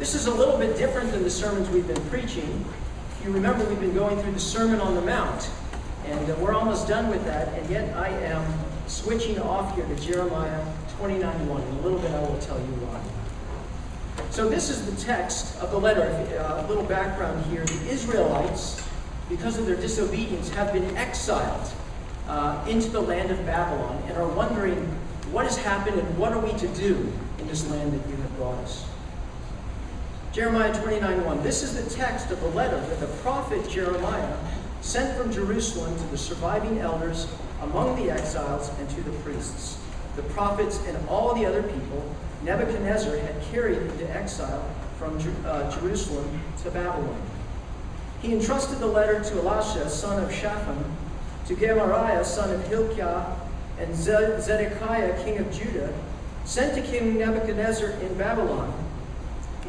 This is a little bit different than the sermons we've been preaching. If you remember, we've been going through the Sermon on the Mount, and uh, we're almost done with that, and yet I am switching off here to Jeremiah 29 1. In a little bit, I will tell you why. So, this is the text of the letter. Uh, a little background here. The Israelites, because of their disobedience, have been exiled uh, into the land of Babylon and are wondering what has happened and what are we to do in this land that you have brought us. Jeremiah 29 1. This is the text of the letter that the prophet Jeremiah sent from Jerusalem to the surviving elders among the exiles and to the priests, the prophets, and all the other people Nebuchadnezzar had carried into exile from uh, Jerusalem to Babylon. He entrusted the letter to Elasah, son of Shaphan, to Gemariah, son of Hilkiah, and Zedekiah, king of Judah, sent to King Nebuchadnezzar in Babylon.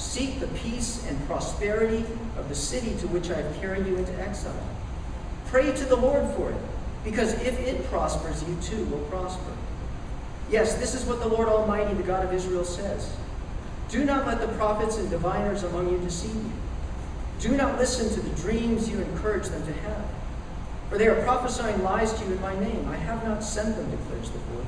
seek the peace and prosperity of the city to which I have carried you into exile. Pray to the Lord for it, because if it prospers, you too will prosper. Yes, this is what the Lord Almighty, the God of Israel, says. Do not let the prophets and diviners among you deceive you. Do not listen to the dreams you encourage them to have. For they are prophesying lies to you in my name. I have not sent them, declares the Lord.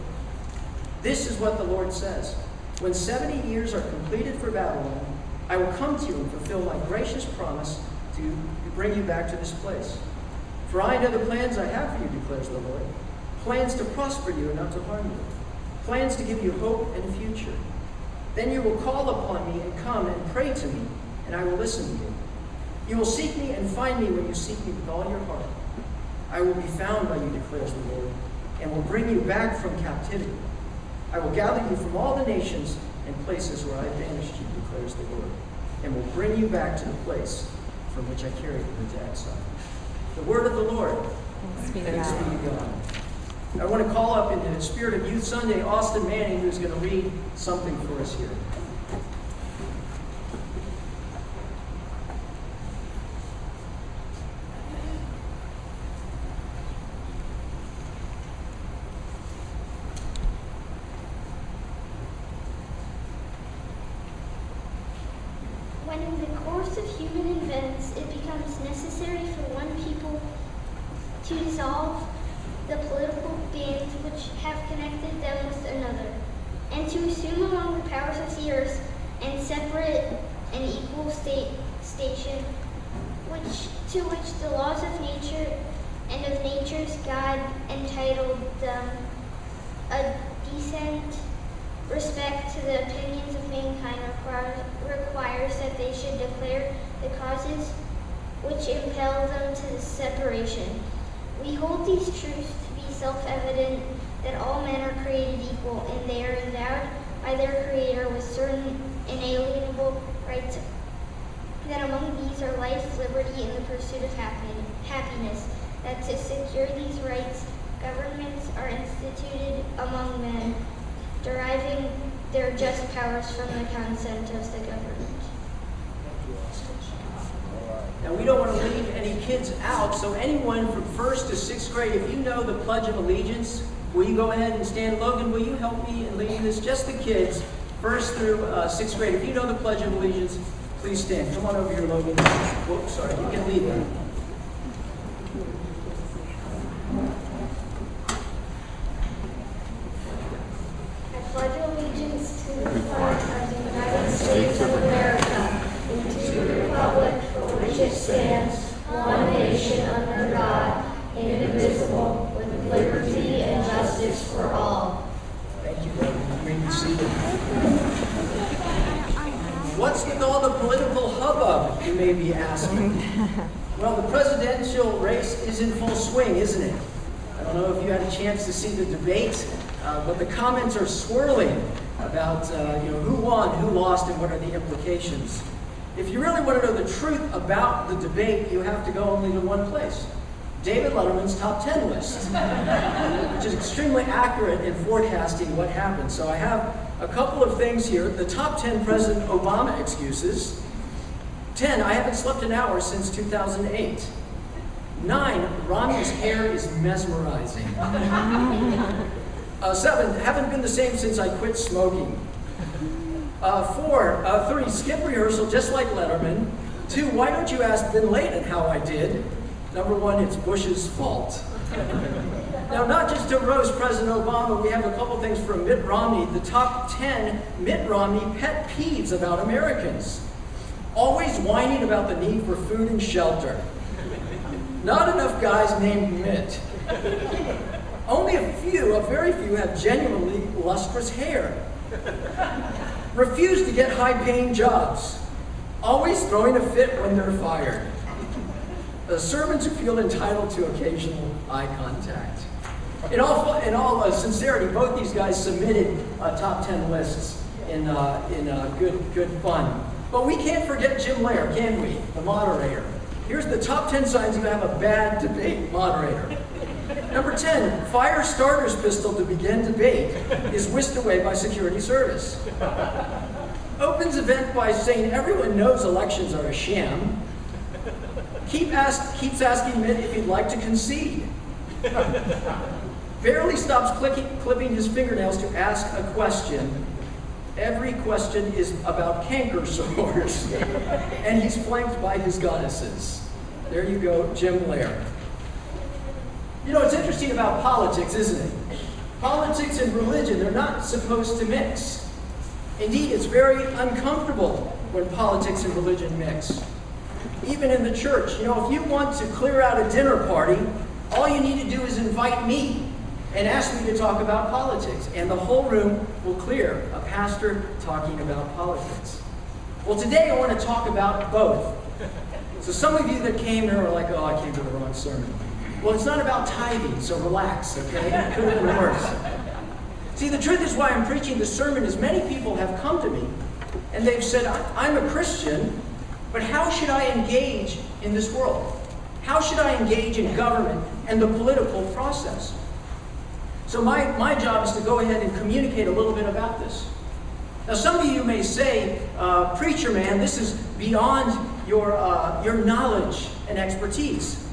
This is what the Lord says. When 70 years are completed for Babylon, I will come to you and fulfill my gracious promise to bring you back to this place. For I know the plans I have for you, declares the Lord plans to prosper you and not to harm you, plans to give you hope and future. Then you will call upon me and come and pray to me, and I will listen to you. You will seek me and find me when you seek me with all your heart. I will be found by you, declares the Lord, and will bring you back from captivity. I will gather you from all the nations and places where I banished you, declares the Lord, and will bring you back to the place from which I carried you into exile. The word of the Lord. Thanks be to God. I want to call up in the spirit of Youth Sunday Austin Manning, who's going to read something for us here. Sixth grade. If you know the Pledge of Allegiance, please stand. Come on over here, Logan. Whoops, sorry, you can lead them. comments are swirling about uh, you know, who won, who lost, and what are the implications. If you really want to know the truth about the debate, you have to go only to one place Top 10 list, which is extremely accurate in forecasting what happened. So I have a couple of things here. The top 10 President Obama excuses. 10, I haven't slept an hour since 2008. 9, Romney's hair is mesmerizing. Uh, 7, haven't been the same since I quit smoking. Uh, 4, uh, 3, skip rehearsal just like Letterman. 2, why don't you ask Bin Laden how I did? Number 1, it's Bush's fault. Now, not just to roast President Obama, we have a couple things from Mitt Romney. The top 10 Mitt Romney pet peeves about Americans. Always whining about the need for food and shelter. Not enough guys named Mitt. Only a few, a very few, have genuinely lustrous hair. Refuse to get high paying jobs. Always throwing a fit when they're fired. The servants who feel entitled to occasional eye contact. In all, in all uh, sincerity, both these guys submitted uh, top 10 lists in, uh, in uh, good, good fun. But we can't forget Jim Lehrer, can we? The moderator. Here's the top 10 signs you have a bad debate moderator. Number 10, fire starter's pistol to begin debate is whisked away by security service. Opens event by saying everyone knows elections are a sham. Keep ask, keeps asking Mitt if he'd like to concede. Barely stops clicking, clipping his fingernails to ask a question. Every question is about canker sores. and he's flanked by his goddesses. There you go, Jim Lehrer. You know, it's interesting about politics, isn't it? Politics and religion, they're not supposed to mix. Indeed, it's very uncomfortable when politics and religion mix. Even in the church, you know, if you want to clear out a dinner party, all you need to do is invite me and ask me to talk about politics, and the whole room will clear. A pastor talking about politics. Well, today I want to talk about both. So, some of you that came here are like, oh, I came to the wrong sermon. Well, it's not about tithing, so relax, okay? It could have been worse. See, the truth is why I'm preaching this sermon is many people have come to me and they've said, I'm a Christian, but how should I engage in this world? How should I engage in government and the political process? So my, my job is to go ahead and communicate a little bit about this. Now, some of you may say, uh, preacher man, this is beyond your, uh, your knowledge and expertise.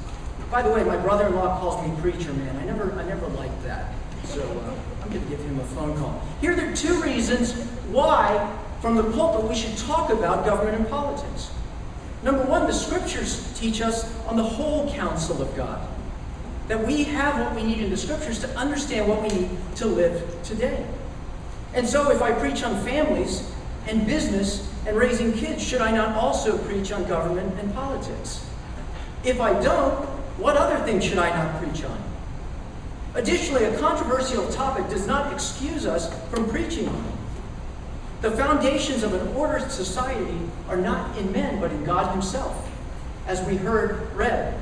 By the way, my brother-in-law calls me preacher man. I never, I never liked that. So uh, I'm going to give him a phone call. Here are two reasons why, from the pulpit, we should talk about government and politics. Number one, the scriptures teach us on the whole counsel of God. That we have what we need in the scriptures to understand what we need to live today. And so, if I preach on families and business and raising kids, should I not also preach on government and politics? If I don't, what other things should I not preach on? Additionally, a controversial topic does not excuse us from preaching on it. The foundations of an ordered society are not in men, but in God Himself, as we heard read.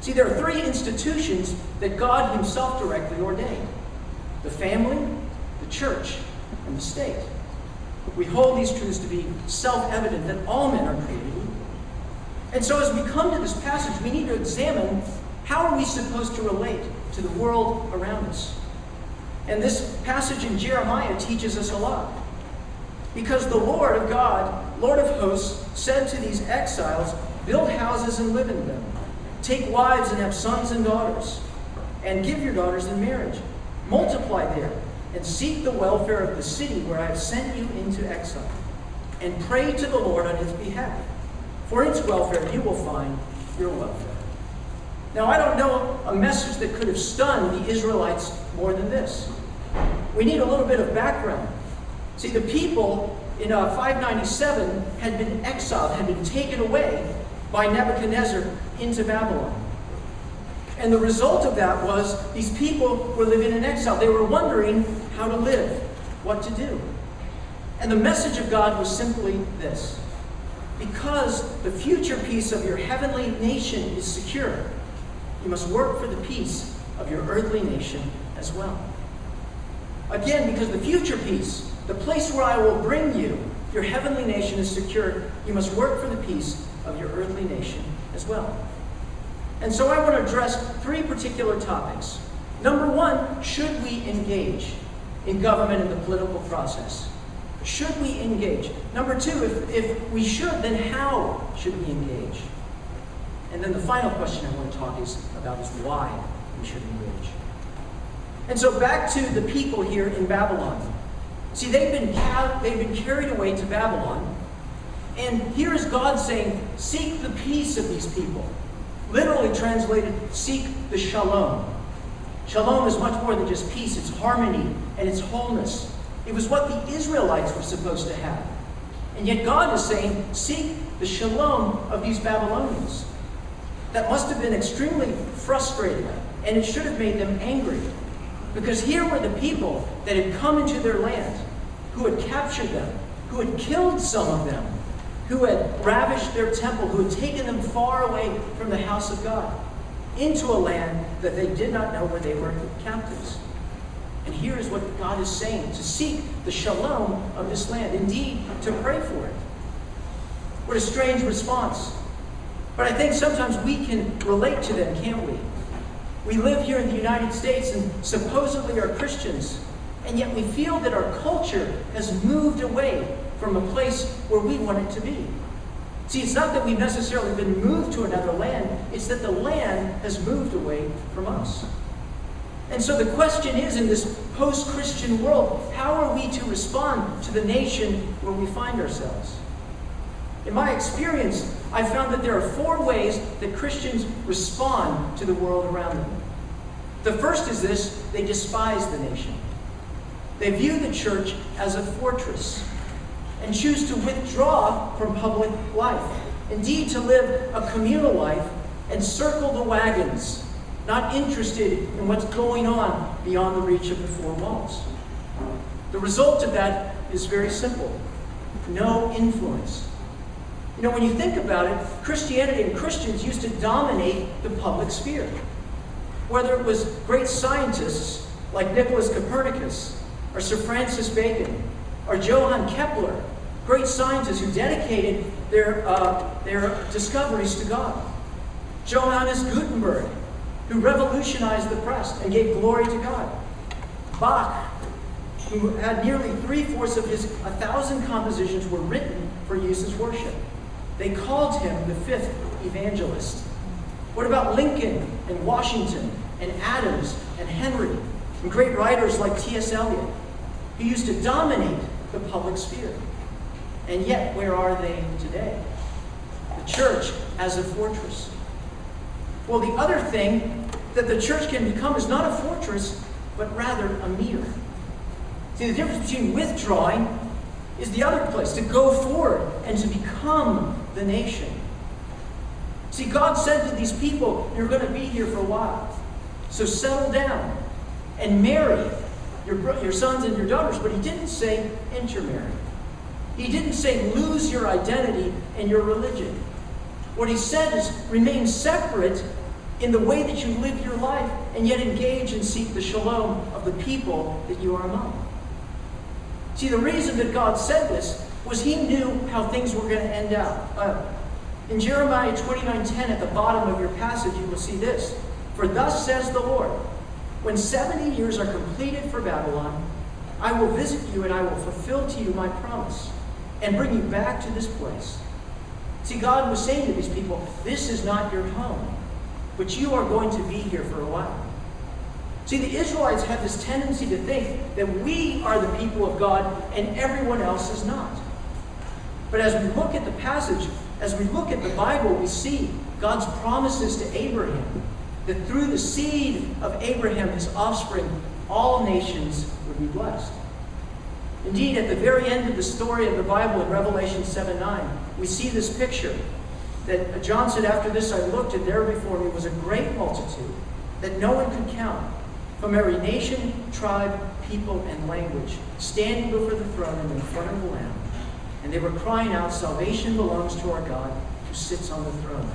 See, there are three institutions that God Himself directly ordained the family, the church, and the state. We hold these truths to be self evident that all men are created equal. and so as we come to this passage, we need to examine how are we supposed to relate to the world around us. And this passage in Jeremiah teaches us a lot. Because the Lord of God, Lord of hosts, said to these exiles, Build houses and live in them. Take wives and have sons and daughters. And give your daughters in marriage. Multiply there. And seek the welfare of the city where I have sent you into exile. And pray to the Lord on its behalf for its welfare, you will find your welfare. Now, I don't know a message that could have stunned the Israelites more than this. We need a little bit of background. See, the people in uh, 597 had been exiled, had been taken away by Nebuchadnezzar into Babylon. And the result of that was these people were living in exile. They were wondering how to live, what to do. And the message of God was simply this because the future peace of your heavenly nation is secure, you must work for the peace of your earthly nation as well. Again, because the future peace, the place where I will bring you, your heavenly nation is secure, you must work for the peace of your earthly nation as well. And so I want to address three particular topics. Number one, should we engage in government and the political process? Should we engage? Number two, if, if we should, then how should we engage? And then the final question I want to talk is about is why we should engage. And so back to the people here in Babylon. See, they've been, they've been carried away to Babylon. And here is God saying, Seek the peace of these people. Literally translated, seek the shalom. Shalom is much more than just peace, it's harmony and it's wholeness. It was what the Israelites were supposed to have. And yet God is saying, Seek the shalom of these Babylonians. That must have been extremely frustrating, and it should have made them angry. Because here were the people that had come into their land, who had captured them, who had killed some of them, who had ravished their temple, who had taken them far away from the house of God, into a land that they did not know where they were captives. And here is what God is saying to seek the shalom of this land, indeed, to pray for it. What a strange response. But I think sometimes we can relate to them, can't we? We live here in the United States and supposedly are Christians, and yet we feel that our culture has moved away from a place where we want it to be. See, it's not that we've necessarily been moved to another land, it's that the land has moved away from us. And so the question is in this post Christian world, how are we to respond to the nation where we find ourselves? In my experience, I found that there are four ways that Christians respond to the world around them. The first is this they despise the nation. They view the church as a fortress and choose to withdraw from public life. Indeed, to live a communal life and circle the wagons, not interested in what's going on beyond the reach of the four walls. The result of that is very simple no influence. You know, when you think about it, Christianity and Christians used to dominate the public sphere. Whether it was great scientists like Nicholas Copernicus, or Sir Francis Bacon, or Johann Kepler, great scientists who dedicated their, uh, their discoveries to God. Johannes Gutenberg, who revolutionized the press and gave glory to God. Bach, who had nearly three fourths of his a thousand compositions were written for use as worship. They called him the fifth evangelist. What about Lincoln and Washington and Adams and Henry and great writers like T.S. Eliot, who used to dominate the public sphere? And yet, where are they today? The church as a fortress. Well, the other thing that the church can become is not a fortress, but rather a mirror. See, the difference between withdrawing is the other place, to go forward and to become the nation. See, God said to these people, You're going to be here for a while. So settle down and marry your, your sons and your daughters. But He didn't say intermarry. He didn't say lose your identity and your religion. What He said is remain separate in the way that you live your life and yet engage and seek the shalom of the people that you are among. See, the reason that God said this was he knew how things were going to end up. Uh, in Jeremiah 29:10, at the bottom of your passage, you will see this. For thus says the Lord, when 70 years are completed for Babylon, I will visit you and I will fulfill to you my promise and bring you back to this place. See, God was saying to these people, this is not your home, but you are going to be here for a while. See, the Israelites have this tendency to think that we are the people of God and everyone else is not. But as we look at the passage, as we look at the Bible, we see God's promises to Abraham that through the seed of Abraham, his offspring, all nations would be blessed. Indeed, at the very end of the story of the Bible in Revelation 7 9, we see this picture that John said, After this I looked, and there before me was a great multitude that no one could count, from every nation, tribe, people, and language, standing before the throne and in front of the Lamb. And they were crying out, Salvation belongs to our God who sits on the throne.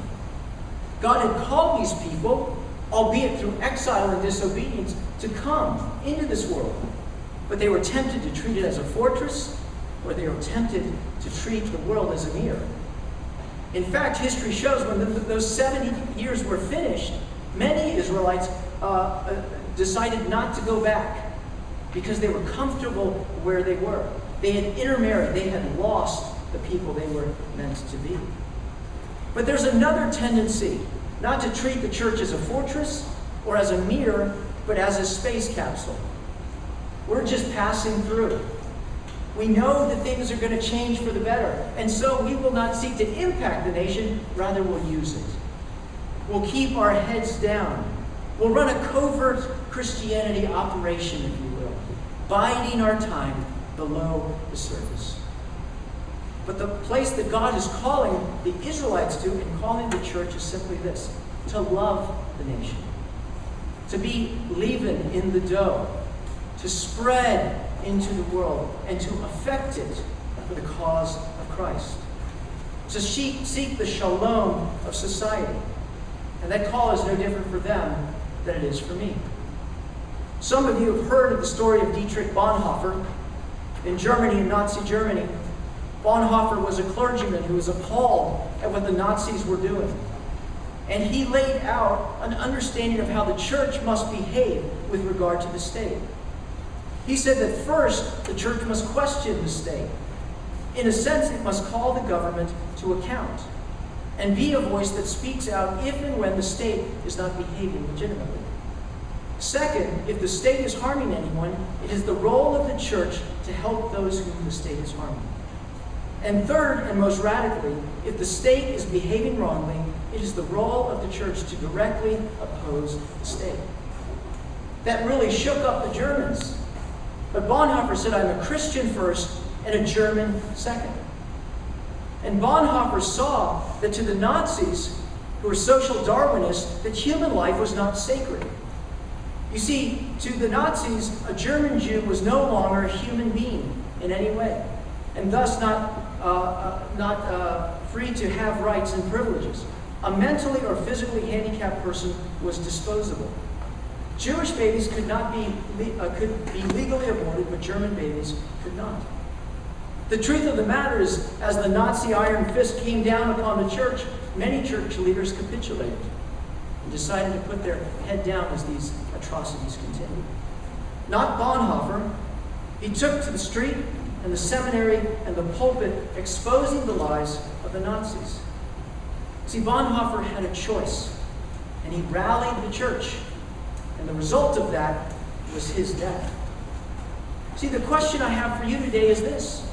God had called these people, albeit through exile and disobedience, to come into this world. But they were tempted to treat it as a fortress or they were tempted to treat the world as a mirror. In fact, history shows when the, those 70 years were finished, many Israelites uh, uh, decided not to go back because they were comfortable where they were. They had intermarried, they had lost the people they were meant to be. But there's another tendency not to treat the church as a fortress or as a mirror, but as a space capsule. We're just passing through. We know that things are going to change for the better, and so we will not seek to impact the nation, rather, we'll use it. We'll keep our heads down. We'll run a covert Christianity operation, if you will, biding our time below the surface. But the place that God is calling the Israelites to and calling the church is simply this to love the nation, to be leaven in the dough, to spread into the world, and to affect it for the cause of Christ, to seek the shalom of society. And that call is no different for them than it is for me. Some of you have heard of the story of Dietrich Bonhoeffer in Germany, in Nazi Germany. Bonhoeffer was a clergyman who was appalled at what the Nazis were doing. And he laid out an understanding of how the church must behave with regard to the state. He said that first, the church must question the state. In a sense, it must call the government to account and be a voice that speaks out if and when the state is not behaving legitimately. Second, if the state is harming anyone, it is the role of the church to help those whom the state is harming. And third, and most radically, if the state is behaving wrongly, it is the role of the church to directly oppose the state. That really shook up the Germans. But Bonhoeffer said, I'm a Christian first and a German second. And Bonhoeffer saw that to the Nazis, who were social Darwinists, that human life was not sacred. You see, to the Nazis, a German Jew was no longer a human being in any way, and thus not not uh, free to have rights and privileges. A mentally or physically handicapped person was disposable. Jewish babies could not be uh, could be legally aborted, but German babies could not. The truth of the matter is, as the Nazi iron fist came down upon the church, many church leaders capitulated and decided to put their head down as these atrocities continued. Not Bonhoeffer. He took to the street and the seminary and the pulpit exposing the lies of the Nazis. See, Bonhoeffer had a choice, and he rallied the church, and the result of that was his death. See, the question I have for you today is this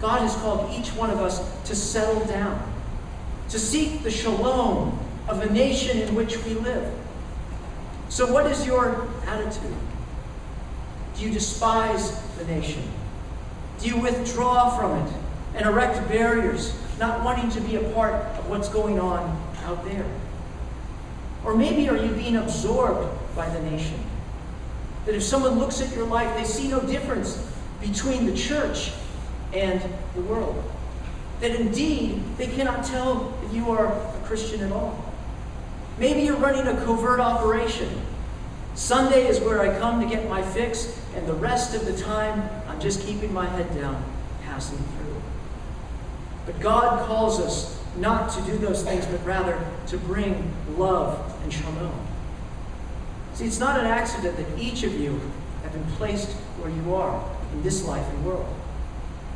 God has called each one of us to settle down, to seek the shalom of the nation in which we live. So, what is your attitude? Do you despise the nation? Do you withdraw from it and erect barriers, not wanting to be a part of what's going on out there? Or maybe are you being absorbed by the nation? That if someone looks at your life, they see no difference between the church and the world. That indeed, they cannot tell that you are a Christian at all. Maybe you're running a covert operation. Sunday is where I come to get my fix, and the rest of the time, Just keeping my head down, passing through. But God calls us not to do those things, but rather to bring love and shalom. See, it's not an accident that each of you have been placed where you are in this life and world.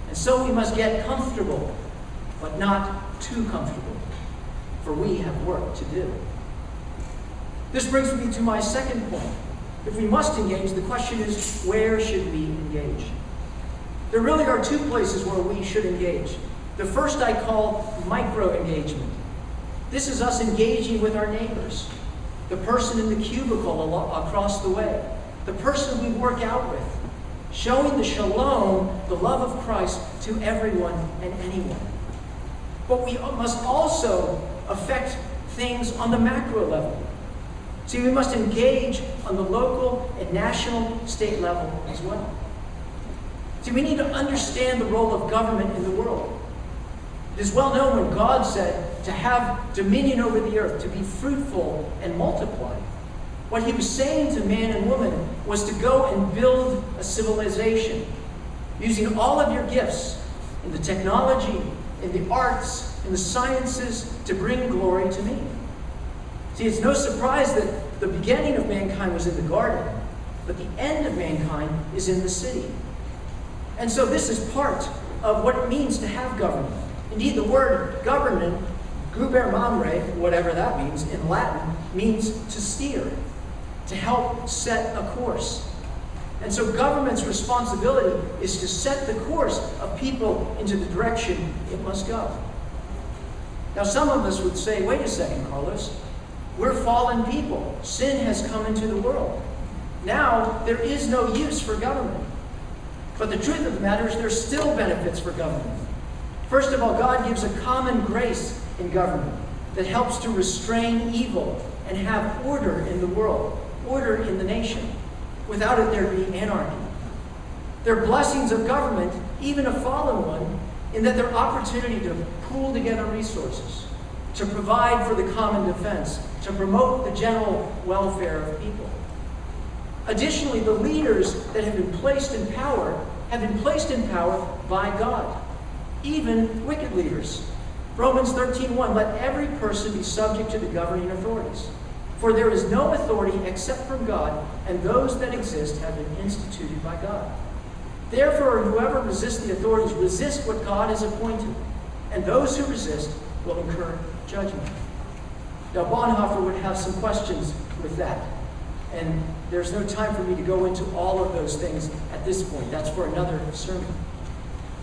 And so we must get comfortable, but not too comfortable, for we have work to do. This brings me to my second point. If we must engage, the question is where should we engage? There really are two places where we should engage. The first I call micro engagement. This is us engaging with our neighbors, the person in the cubicle across the way, the person we work out with, showing the shalom, the love of Christ, to everyone and anyone. But we must also affect things on the macro level. See, we must engage on the local and national state level as well. See, we need to understand the role of government in the world. It is well known when God said to have dominion over the earth, to be fruitful and multiply. What he was saying to man and woman was to go and build a civilization using all of your gifts in the technology, in the arts, in the sciences to bring glory to me. See, it's no surprise that the beginning of mankind was in the garden, but the end of mankind is in the city. And so this is part of what it means to have government. Indeed, the word government, gubernare, whatever that means in Latin, means to steer, to help set a course. And so government's responsibility is to set the course of people into the direction it must go. Now, some of us would say, wait a second, Carlos. We're fallen people. Sin has come into the world. Now, there is no use for government. But the truth of the matter is, there's still benefits for government. First of all, God gives a common grace in government that helps to restrain evil and have order in the world, order in the nation. Without it, there'd be anarchy. There are blessings of government, even a fallen one, in that their opportunity to pool together resources, to provide for the common defense, to promote the general welfare of people. Additionally, the leaders that have been placed in power have been placed in power by God, even wicked leaders. Romans 13:1 Let every person be subject to the governing authorities. For there is no authority except from God, and those that exist have been instituted by God. Therefore, whoever resists the authorities resist what God has appointed, and those who resist will incur judgment. Now, Bonhoeffer would have some questions with that. And there's no time for me to go into all of those things at this point. That's for another sermon.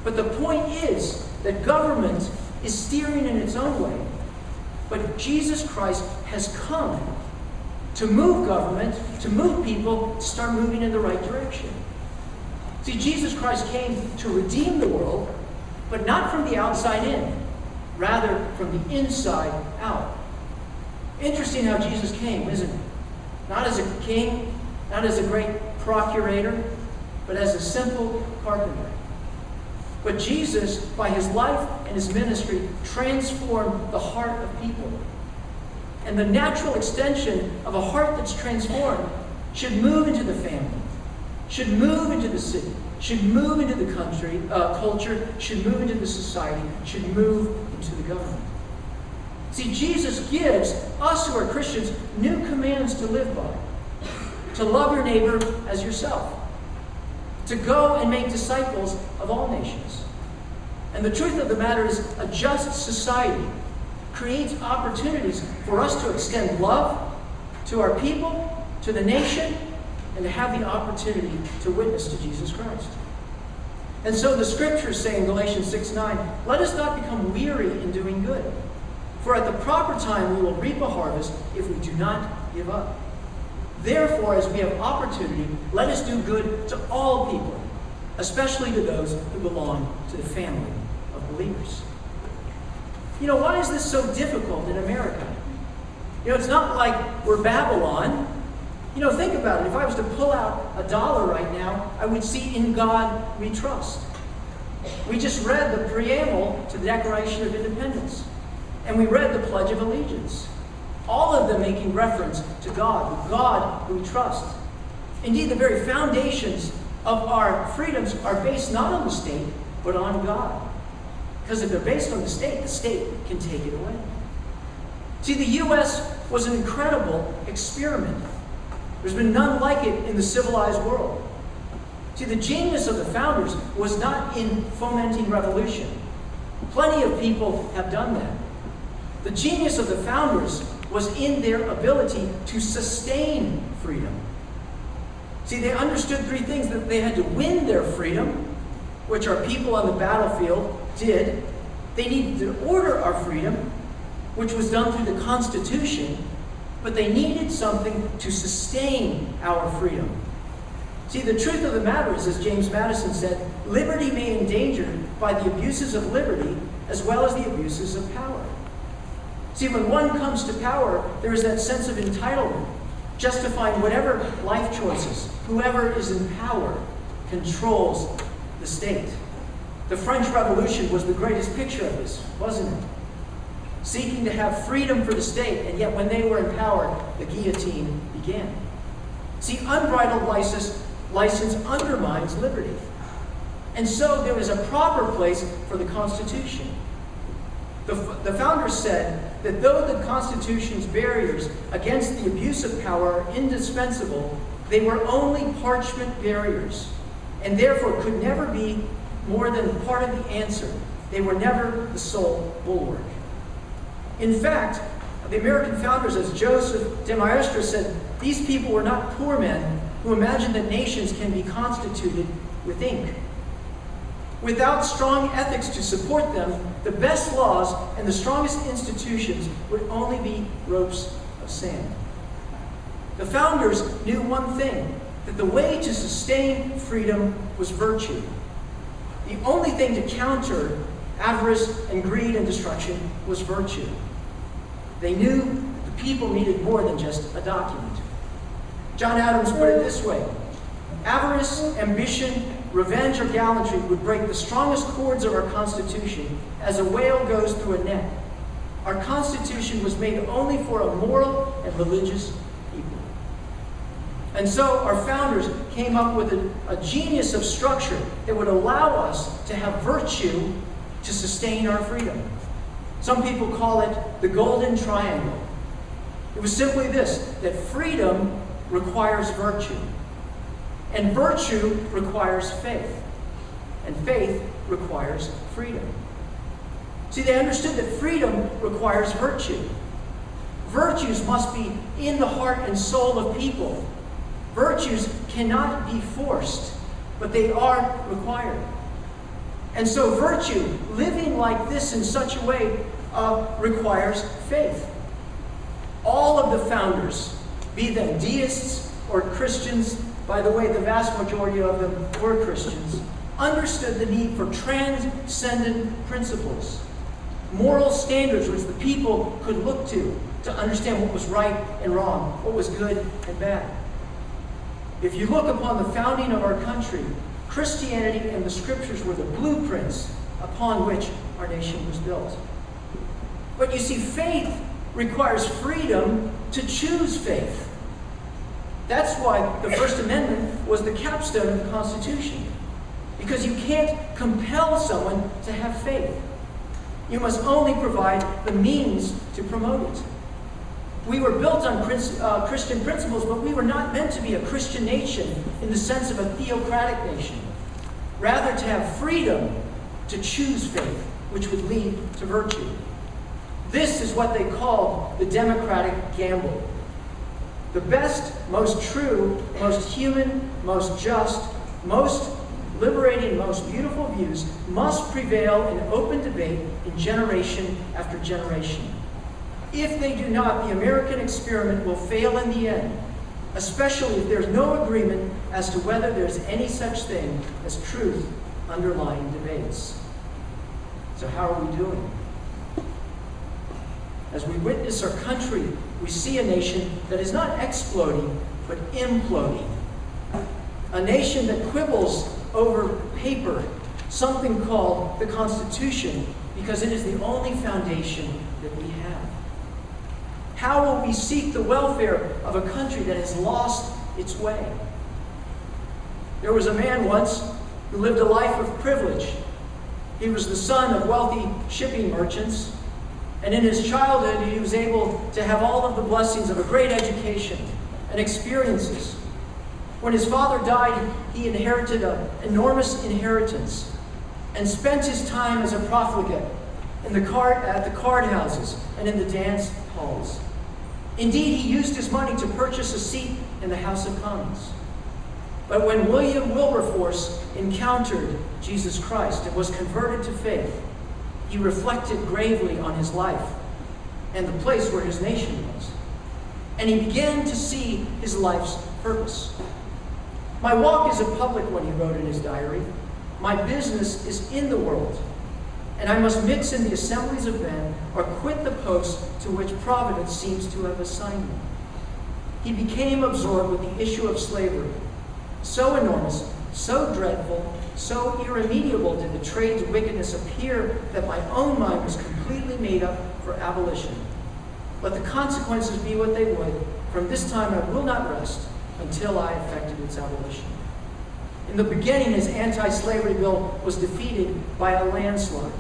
But the point is that government is steering in its own way. But Jesus Christ has come to move government, to move people, to start moving in the right direction. See, Jesus Christ came to redeem the world, but not from the outside in, rather from the inside out. Interesting how Jesus came, isn't it? Not as a king, not as a great procurator, but as a simple carpenter. But Jesus, by his life and his ministry, transformed the heart of people. And the natural extension of a heart that's transformed should move into the family, should move into the city, should move into the country, uh, culture, should move into the society, should move into the government. See, Jesus gives us who are Christians new commands to live by to love your neighbor as yourself, to go and make disciples of all nations. And the truth of the matter is, a just society creates opportunities for us to extend love to our people, to the nation, and to have the opportunity to witness to Jesus Christ. And so the scriptures say in Galatians 6 9, let us not become weary in doing good. For at the proper time we will reap a harvest if we do not give up. Therefore, as we have opportunity, let us do good to all people, especially to those who belong to the family of believers. You know, why is this so difficult in America? You know, it's not like we're Babylon. You know, think about it. If I was to pull out a dollar right now, I would see in God we trust. We just read the preamble to the Declaration of Independence, and we read the Pledge of Allegiance. All of them making reference to God, the God we trust. Indeed, the very foundations of our freedoms are based not on the state, but on God. Because if they're based on the state, the state can take it away. See, the U.S. was an incredible experiment. There's been none like it in the civilized world. See, the genius of the founders was not in fomenting revolution. Plenty of people have done that. The genius of the founders was in their ability to sustain freedom. See, they understood three things that they had to win their freedom, which our people on the battlefield did. They needed to order our freedom, which was done through the Constitution, but they needed something to sustain our freedom. See, the truth of the matter is, as James Madison said, liberty may be endangered by the abuses of liberty as well as the abuses of power. See, when one comes to power, there is that sense of entitlement, justifying whatever life choices. Whoever is in power controls the state. The French Revolution was the greatest picture of this, wasn't it? Seeking to have freedom for the state, and yet when they were in power, the guillotine began. See, unbridled license, license undermines liberty. And so there was a proper place for the Constitution. The, the founders said that though the Constitution's barriers against the abuse of power are indispensable, they were only parchment barriers, and therefore could never be more than part of the answer. They were never the sole bulwark. In fact, the American founders, as Joseph de Maistre said, these people were not poor men who imagined that nations can be constituted with ink. Without strong ethics to support them, the best laws and the strongest institutions would only be ropes of sand. The founders knew one thing that the way to sustain freedom was virtue. The only thing to counter avarice and greed and destruction was virtue. They knew the people needed more than just a document. John Adams put it this way Avarice, ambition, revenge, or gallantry would break the strongest cords of our Constitution as a whale goes through a net. Our Constitution was made only for a moral and religious people. And so our founders came up with a, a genius of structure that would allow us to have virtue to sustain our freedom. Some people call it the Golden Triangle. It was simply this that freedom requires virtue, and virtue requires faith, and faith requires freedom. See, they understood that freedom requires virtue. Virtues must be in the heart and soul of people. Virtues cannot be forced, but they are required. And so, virtue, living like this in such a way, uh, requires faith. All of the founders, be them deists or Christians, by the way, the vast majority of them were Christians, understood the need for transcendent principles, moral standards which the people could look to to understand what was right and wrong, what was good and bad. If you look upon the founding of our country, Christianity and the scriptures were the blueprints upon which our nation was built. But you see, faith requires freedom to choose faith. That's why the First Amendment was the capstone of the Constitution. Because you can't compel someone to have faith. You must only provide the means to promote it. We were built on uh, Christian principles, but we were not meant to be a Christian nation in the sense of a theocratic nation. Rather, to have freedom to choose faith, which would lead to virtue. This is what they call the democratic gamble. The best, most true, most human, most just, most liberating, most beautiful views must prevail in open debate in generation after generation. If they do not, the American experiment will fail in the end, especially if there's no agreement as to whether there's any such thing as truth underlying debates. So, how are we doing? As we witness our country, we see a nation that is not exploding, but imploding. A nation that quibbles over paper, something called the Constitution, because it is the only foundation that we have. How will we seek the welfare of a country that has lost its way? There was a man once who lived a life of privilege. He was the son of wealthy shipping merchants, and in his childhood, he was able to have all of the blessings of a great education and experiences. When his father died, he inherited an enormous inheritance and spent his time as a profligate in the card, at the card houses and in the dance halls. Indeed, he used his money to purchase a seat in the House of Commons. But when William Wilberforce encountered Jesus Christ and was converted to faith, he reflected gravely on his life and the place where his nation was. And he began to see his life's purpose. My walk is a public one, he wrote in his diary. My business is in the world, and I must mix in the assemblies of men or quit the post to which Providence seems to have assigned me. He became absorbed with the issue of slavery, so enormous, so dreadful, so irremediable did the trade's wickedness appear that my own mind was completely made up for abolition. Let the consequences be what they would, from this time I will not rest until I effected its abolition. In the beginning, his anti slavery bill was defeated by a landslide.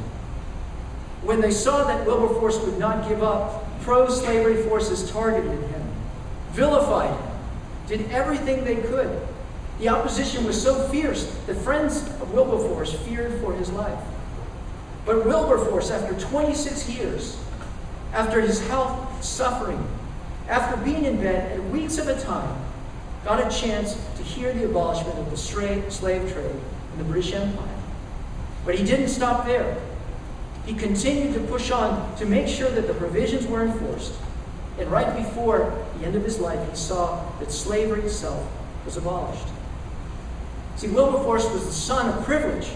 When they saw that Wilberforce would not give up, pro slavery forces targeted him, vilified him, did everything they could. The opposition was so fierce that friends of Wilberforce feared for his life. But Wilberforce, after 26 years, after his health suffering, after being in bed at weeks of a time, got a chance to hear the abolishment of the slave trade in the British Empire. But he didn't stop there. He continued to push on to make sure that the provisions were enforced. And right before the end of his life, he saw that slavery itself was abolished. See, Wilberforce was the son of privilege,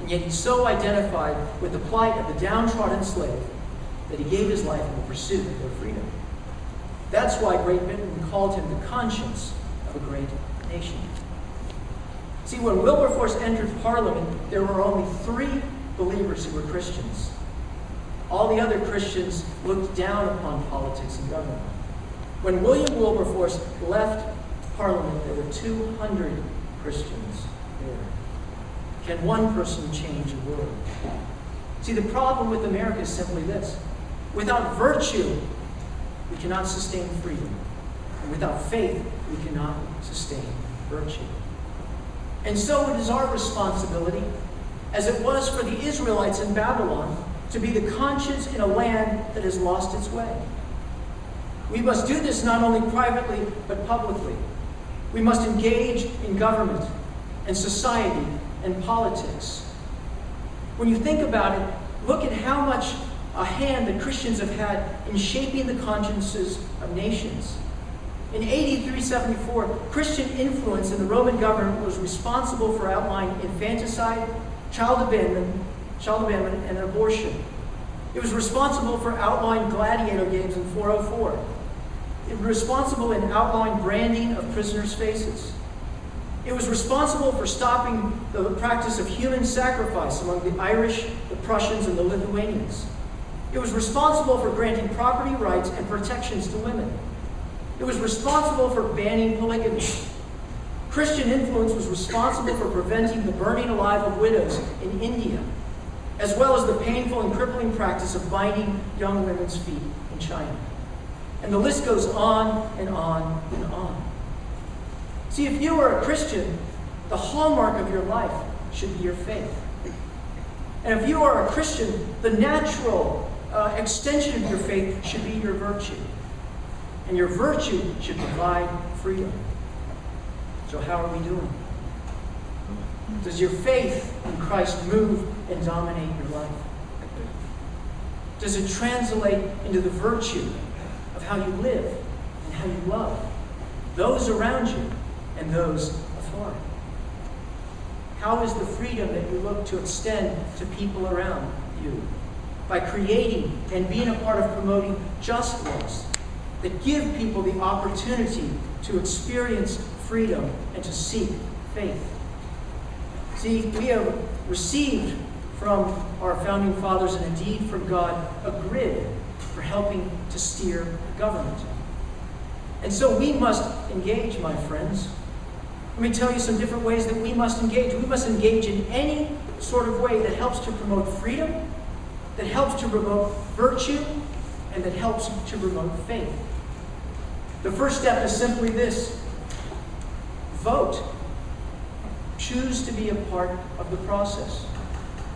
and yet he so identified with the plight of the downtrodden slave that he gave his life in the pursuit of their freedom. That's why Great Britain called him the conscience of a great nation. See, when Wilberforce entered Parliament, there were only three believers who were Christians. All the other Christians looked down upon politics and government. When William Wilberforce left Parliament, there were 200 Christians there. Can one person change a world? See, the problem with America is simply this without virtue, we cannot sustain freedom. And without faith, we cannot sustain virtue. And so it is our responsibility, as it was for the Israelites in Babylon, to be the conscience in a land that has lost its way. We must do this not only privately, but publicly. We must engage in government and society and politics. When you think about it, look at how much a hand that Christians have had in shaping the consciences of nations. In AD 374, Christian influence in the Roman government was responsible for outlawing infanticide, child abandonment, child abandonment, and abortion. It was responsible for outlawing gladiator games in 404. Responsible in outlawing branding of prisoners' faces. It was responsible for stopping the practice of human sacrifice among the Irish, the Prussians, and the Lithuanians. It was responsible for granting property rights and protections to women. It was responsible for banning polygamy. Christian influence was responsible for preventing the burning alive of widows in India, as well as the painful and crippling practice of binding young women's feet in China. And the list goes on and on and on. See, if you are a Christian, the hallmark of your life should be your faith. And if you are a Christian, the natural uh, extension of your faith should be your virtue. And your virtue should provide freedom. So, how are we doing? Does your faith in Christ move and dominate your life? Does it translate into the virtue of how you live and how you love those around you and those afar? How is the freedom that you look to extend to people around you? by creating and being a part of promoting just laws that give people the opportunity to experience freedom and to seek faith. See, we have received from our founding fathers and indeed from God a grid for helping to steer government. And so we must engage, my friends. Let me tell you some different ways that we must engage. We must engage in any sort of way that helps to promote freedom that helps to promote virtue and that helps to promote faith. The first step is simply this vote. Choose to be a part of the process.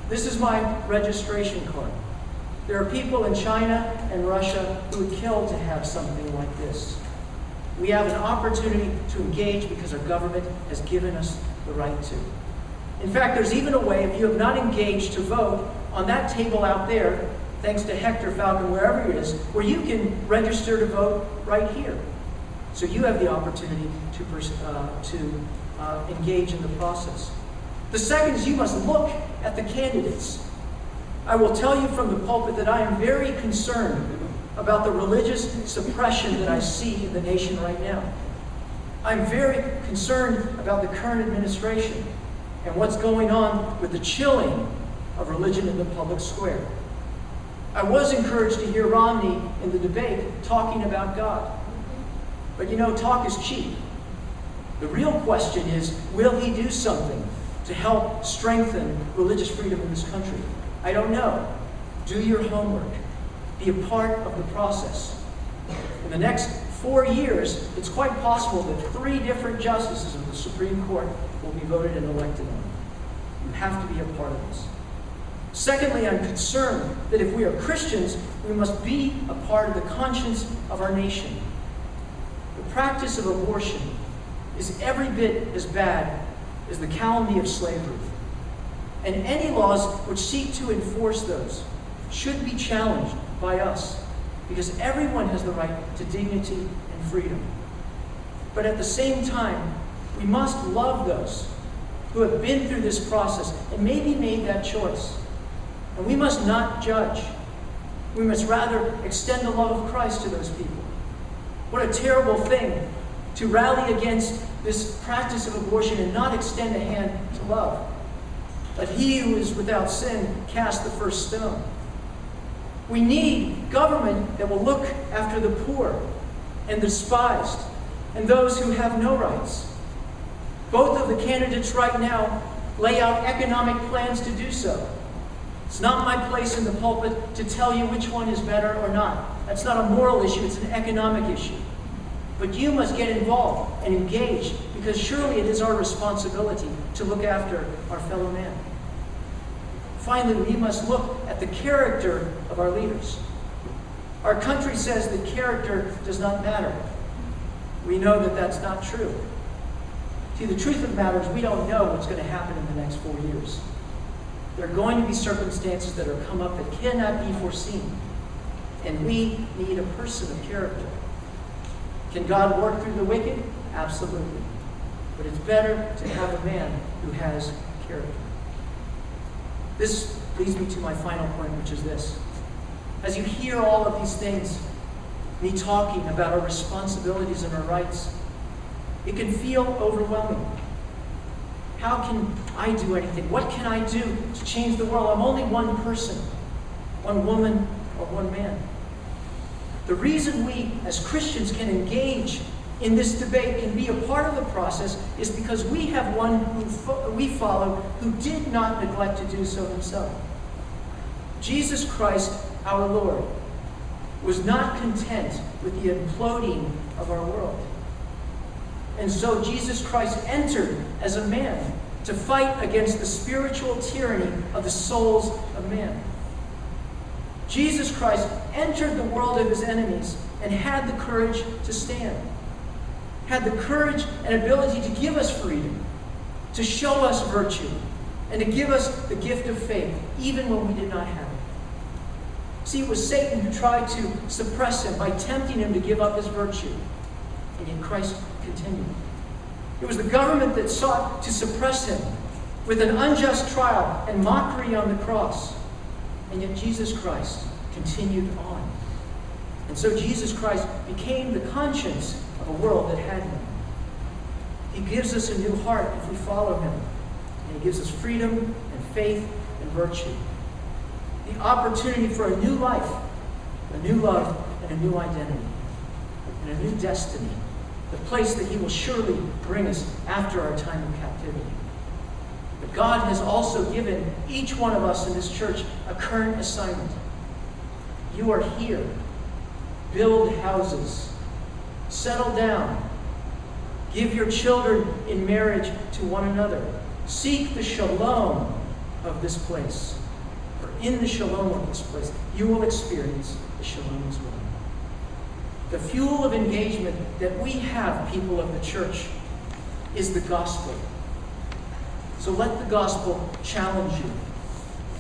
This is my registration card. There are people in China and Russia who would kill to have something like this. We have an opportunity to engage because our government has given us the right to. In fact, there's even a way, if you have not engaged to vote, on that table out there, thanks to Hector Falcon, wherever he is, where you can register to vote right here. So you have the opportunity to, uh, to uh, engage in the process. The second is you must look at the candidates. I will tell you from the pulpit that I am very concerned about the religious suppression that I see in the nation right now. I'm very concerned about the current administration and what's going on with the chilling of religion in the public square. I was encouraged to hear Romney in the debate talking about God. But you know, talk is cheap. The real question is will he do something to help strengthen religious freedom in this country? I don't know. Do your homework, be a part of the process. In the next four years, it's quite possible that three different justices of the Supreme Court will be voted and elected on. You have to be a part of this. Secondly, I'm concerned that if we are Christians, we must be a part of the conscience of our nation. The practice of abortion is every bit as bad as the calumny of slavery. And any laws which seek to enforce those should be challenged by us because everyone has the right to dignity and freedom. But at the same time, we must love those who have been through this process and maybe made that choice. And we must not judge. We must rather extend the love of Christ to those people. What a terrible thing to rally against this practice of abortion and not extend a hand to love. Let he who is without sin cast the first stone. We need government that will look after the poor and the despised and those who have no rights. Both of the candidates right now lay out economic plans to do so. It's not my place in the pulpit to tell you which one is better or not. That's not a moral issue, it's an economic issue. But you must get involved and engage because surely it is our responsibility to look after our fellow man. Finally, we must look at the character of our leaders. Our country says that character does not matter. We know that that's not true. See, the truth of the matter is we don't know what's going to happen in the next four years. There are going to be circumstances that are come up that cannot be foreseen. And we need a person of character. Can God work through the wicked? Absolutely. But it's better to have a man who has character. This leads me to my final point, which is this. As you hear all of these things, me talking about our responsibilities and our rights, it can feel overwhelming. How can I do anything? What can I do to change the world? I'm only one person, one woman, or one man. The reason we as Christians can engage in this debate can be a part of the process is because we have one who fo- we follow who did not neglect to do so himself. Jesus Christ, our Lord, was not content with the imploding of our world. And so Jesus Christ entered as a man to fight against the spiritual tyranny of the souls of man. Jesus Christ entered the world of his enemies and had the courage to stand, had the courage and ability to give us freedom, to show us virtue, and to give us the gift of faith, even when we did not have it. See, it was Satan who tried to suppress him by tempting him to give up his virtue, and yet Christ continued. It was the government that sought to suppress him with an unjust trial and mockery on the cross. And yet Jesus Christ continued on. And so Jesus Christ became the conscience a world that had him. He gives us a new heart if we follow him. And he gives us freedom and faith and virtue. The opportunity for a new life, a new love, and a new identity, and a new destiny. The place that he will surely bring us after our time of captivity. But God has also given each one of us in this church a current assignment. You are here. Build houses. Settle down. Give your children in marriage to one another. Seek the shalom of this place. For in the shalom of this place, you will experience the shalom as well. The fuel of engagement that we have, people of the church, is the gospel. So let the gospel challenge you.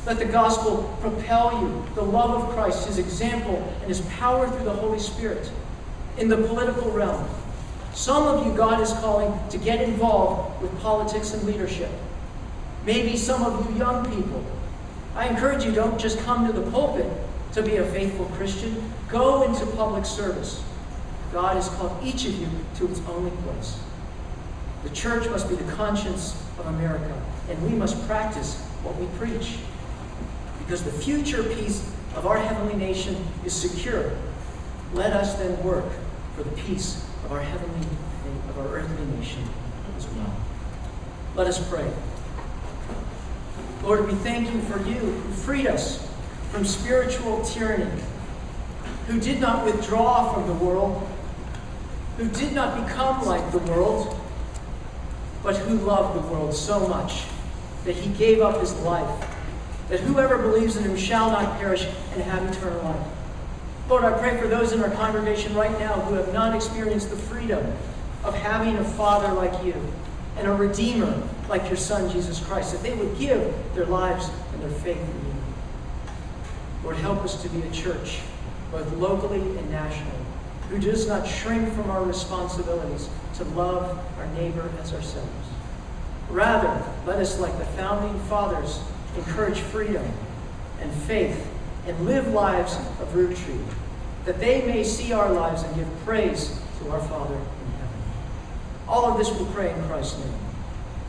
Let the gospel propel you. The love of Christ, his example, and his power through the Holy Spirit in the political realm. Some of you, God is calling to get involved with politics and leadership. Maybe some of you young people. I encourage you, don't just come to the pulpit to be a faithful Christian. Go into public service. God has called each of you to its only place. The church must be the conscience of America, and we must practice what we preach. Because the future peace of our heavenly nation is secure. Let us then work for the peace of our heavenly, and of our earthly nation as well. Let us pray. Lord, we thank you for you who freed us from spiritual tyranny, who did not withdraw from the world, who did not become like the world, but who loved the world so much that he gave up his life, that whoever believes in him shall not perish and have eternal life. Lord, I pray for those in our congregation right now who have not experienced the freedom of having a father like you and a redeemer like your son, Jesus Christ, that they would give their lives and their faith in you. Lord, help us to be a church, both locally and nationally, who does not shrink from our responsibilities to love our neighbor as ourselves. Rather, let us, like the founding fathers, encourage freedom and faith and live lives of virtue, that they may see our lives and give praise to our Father in heaven. All of this we pray in Christ's name.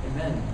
Amen.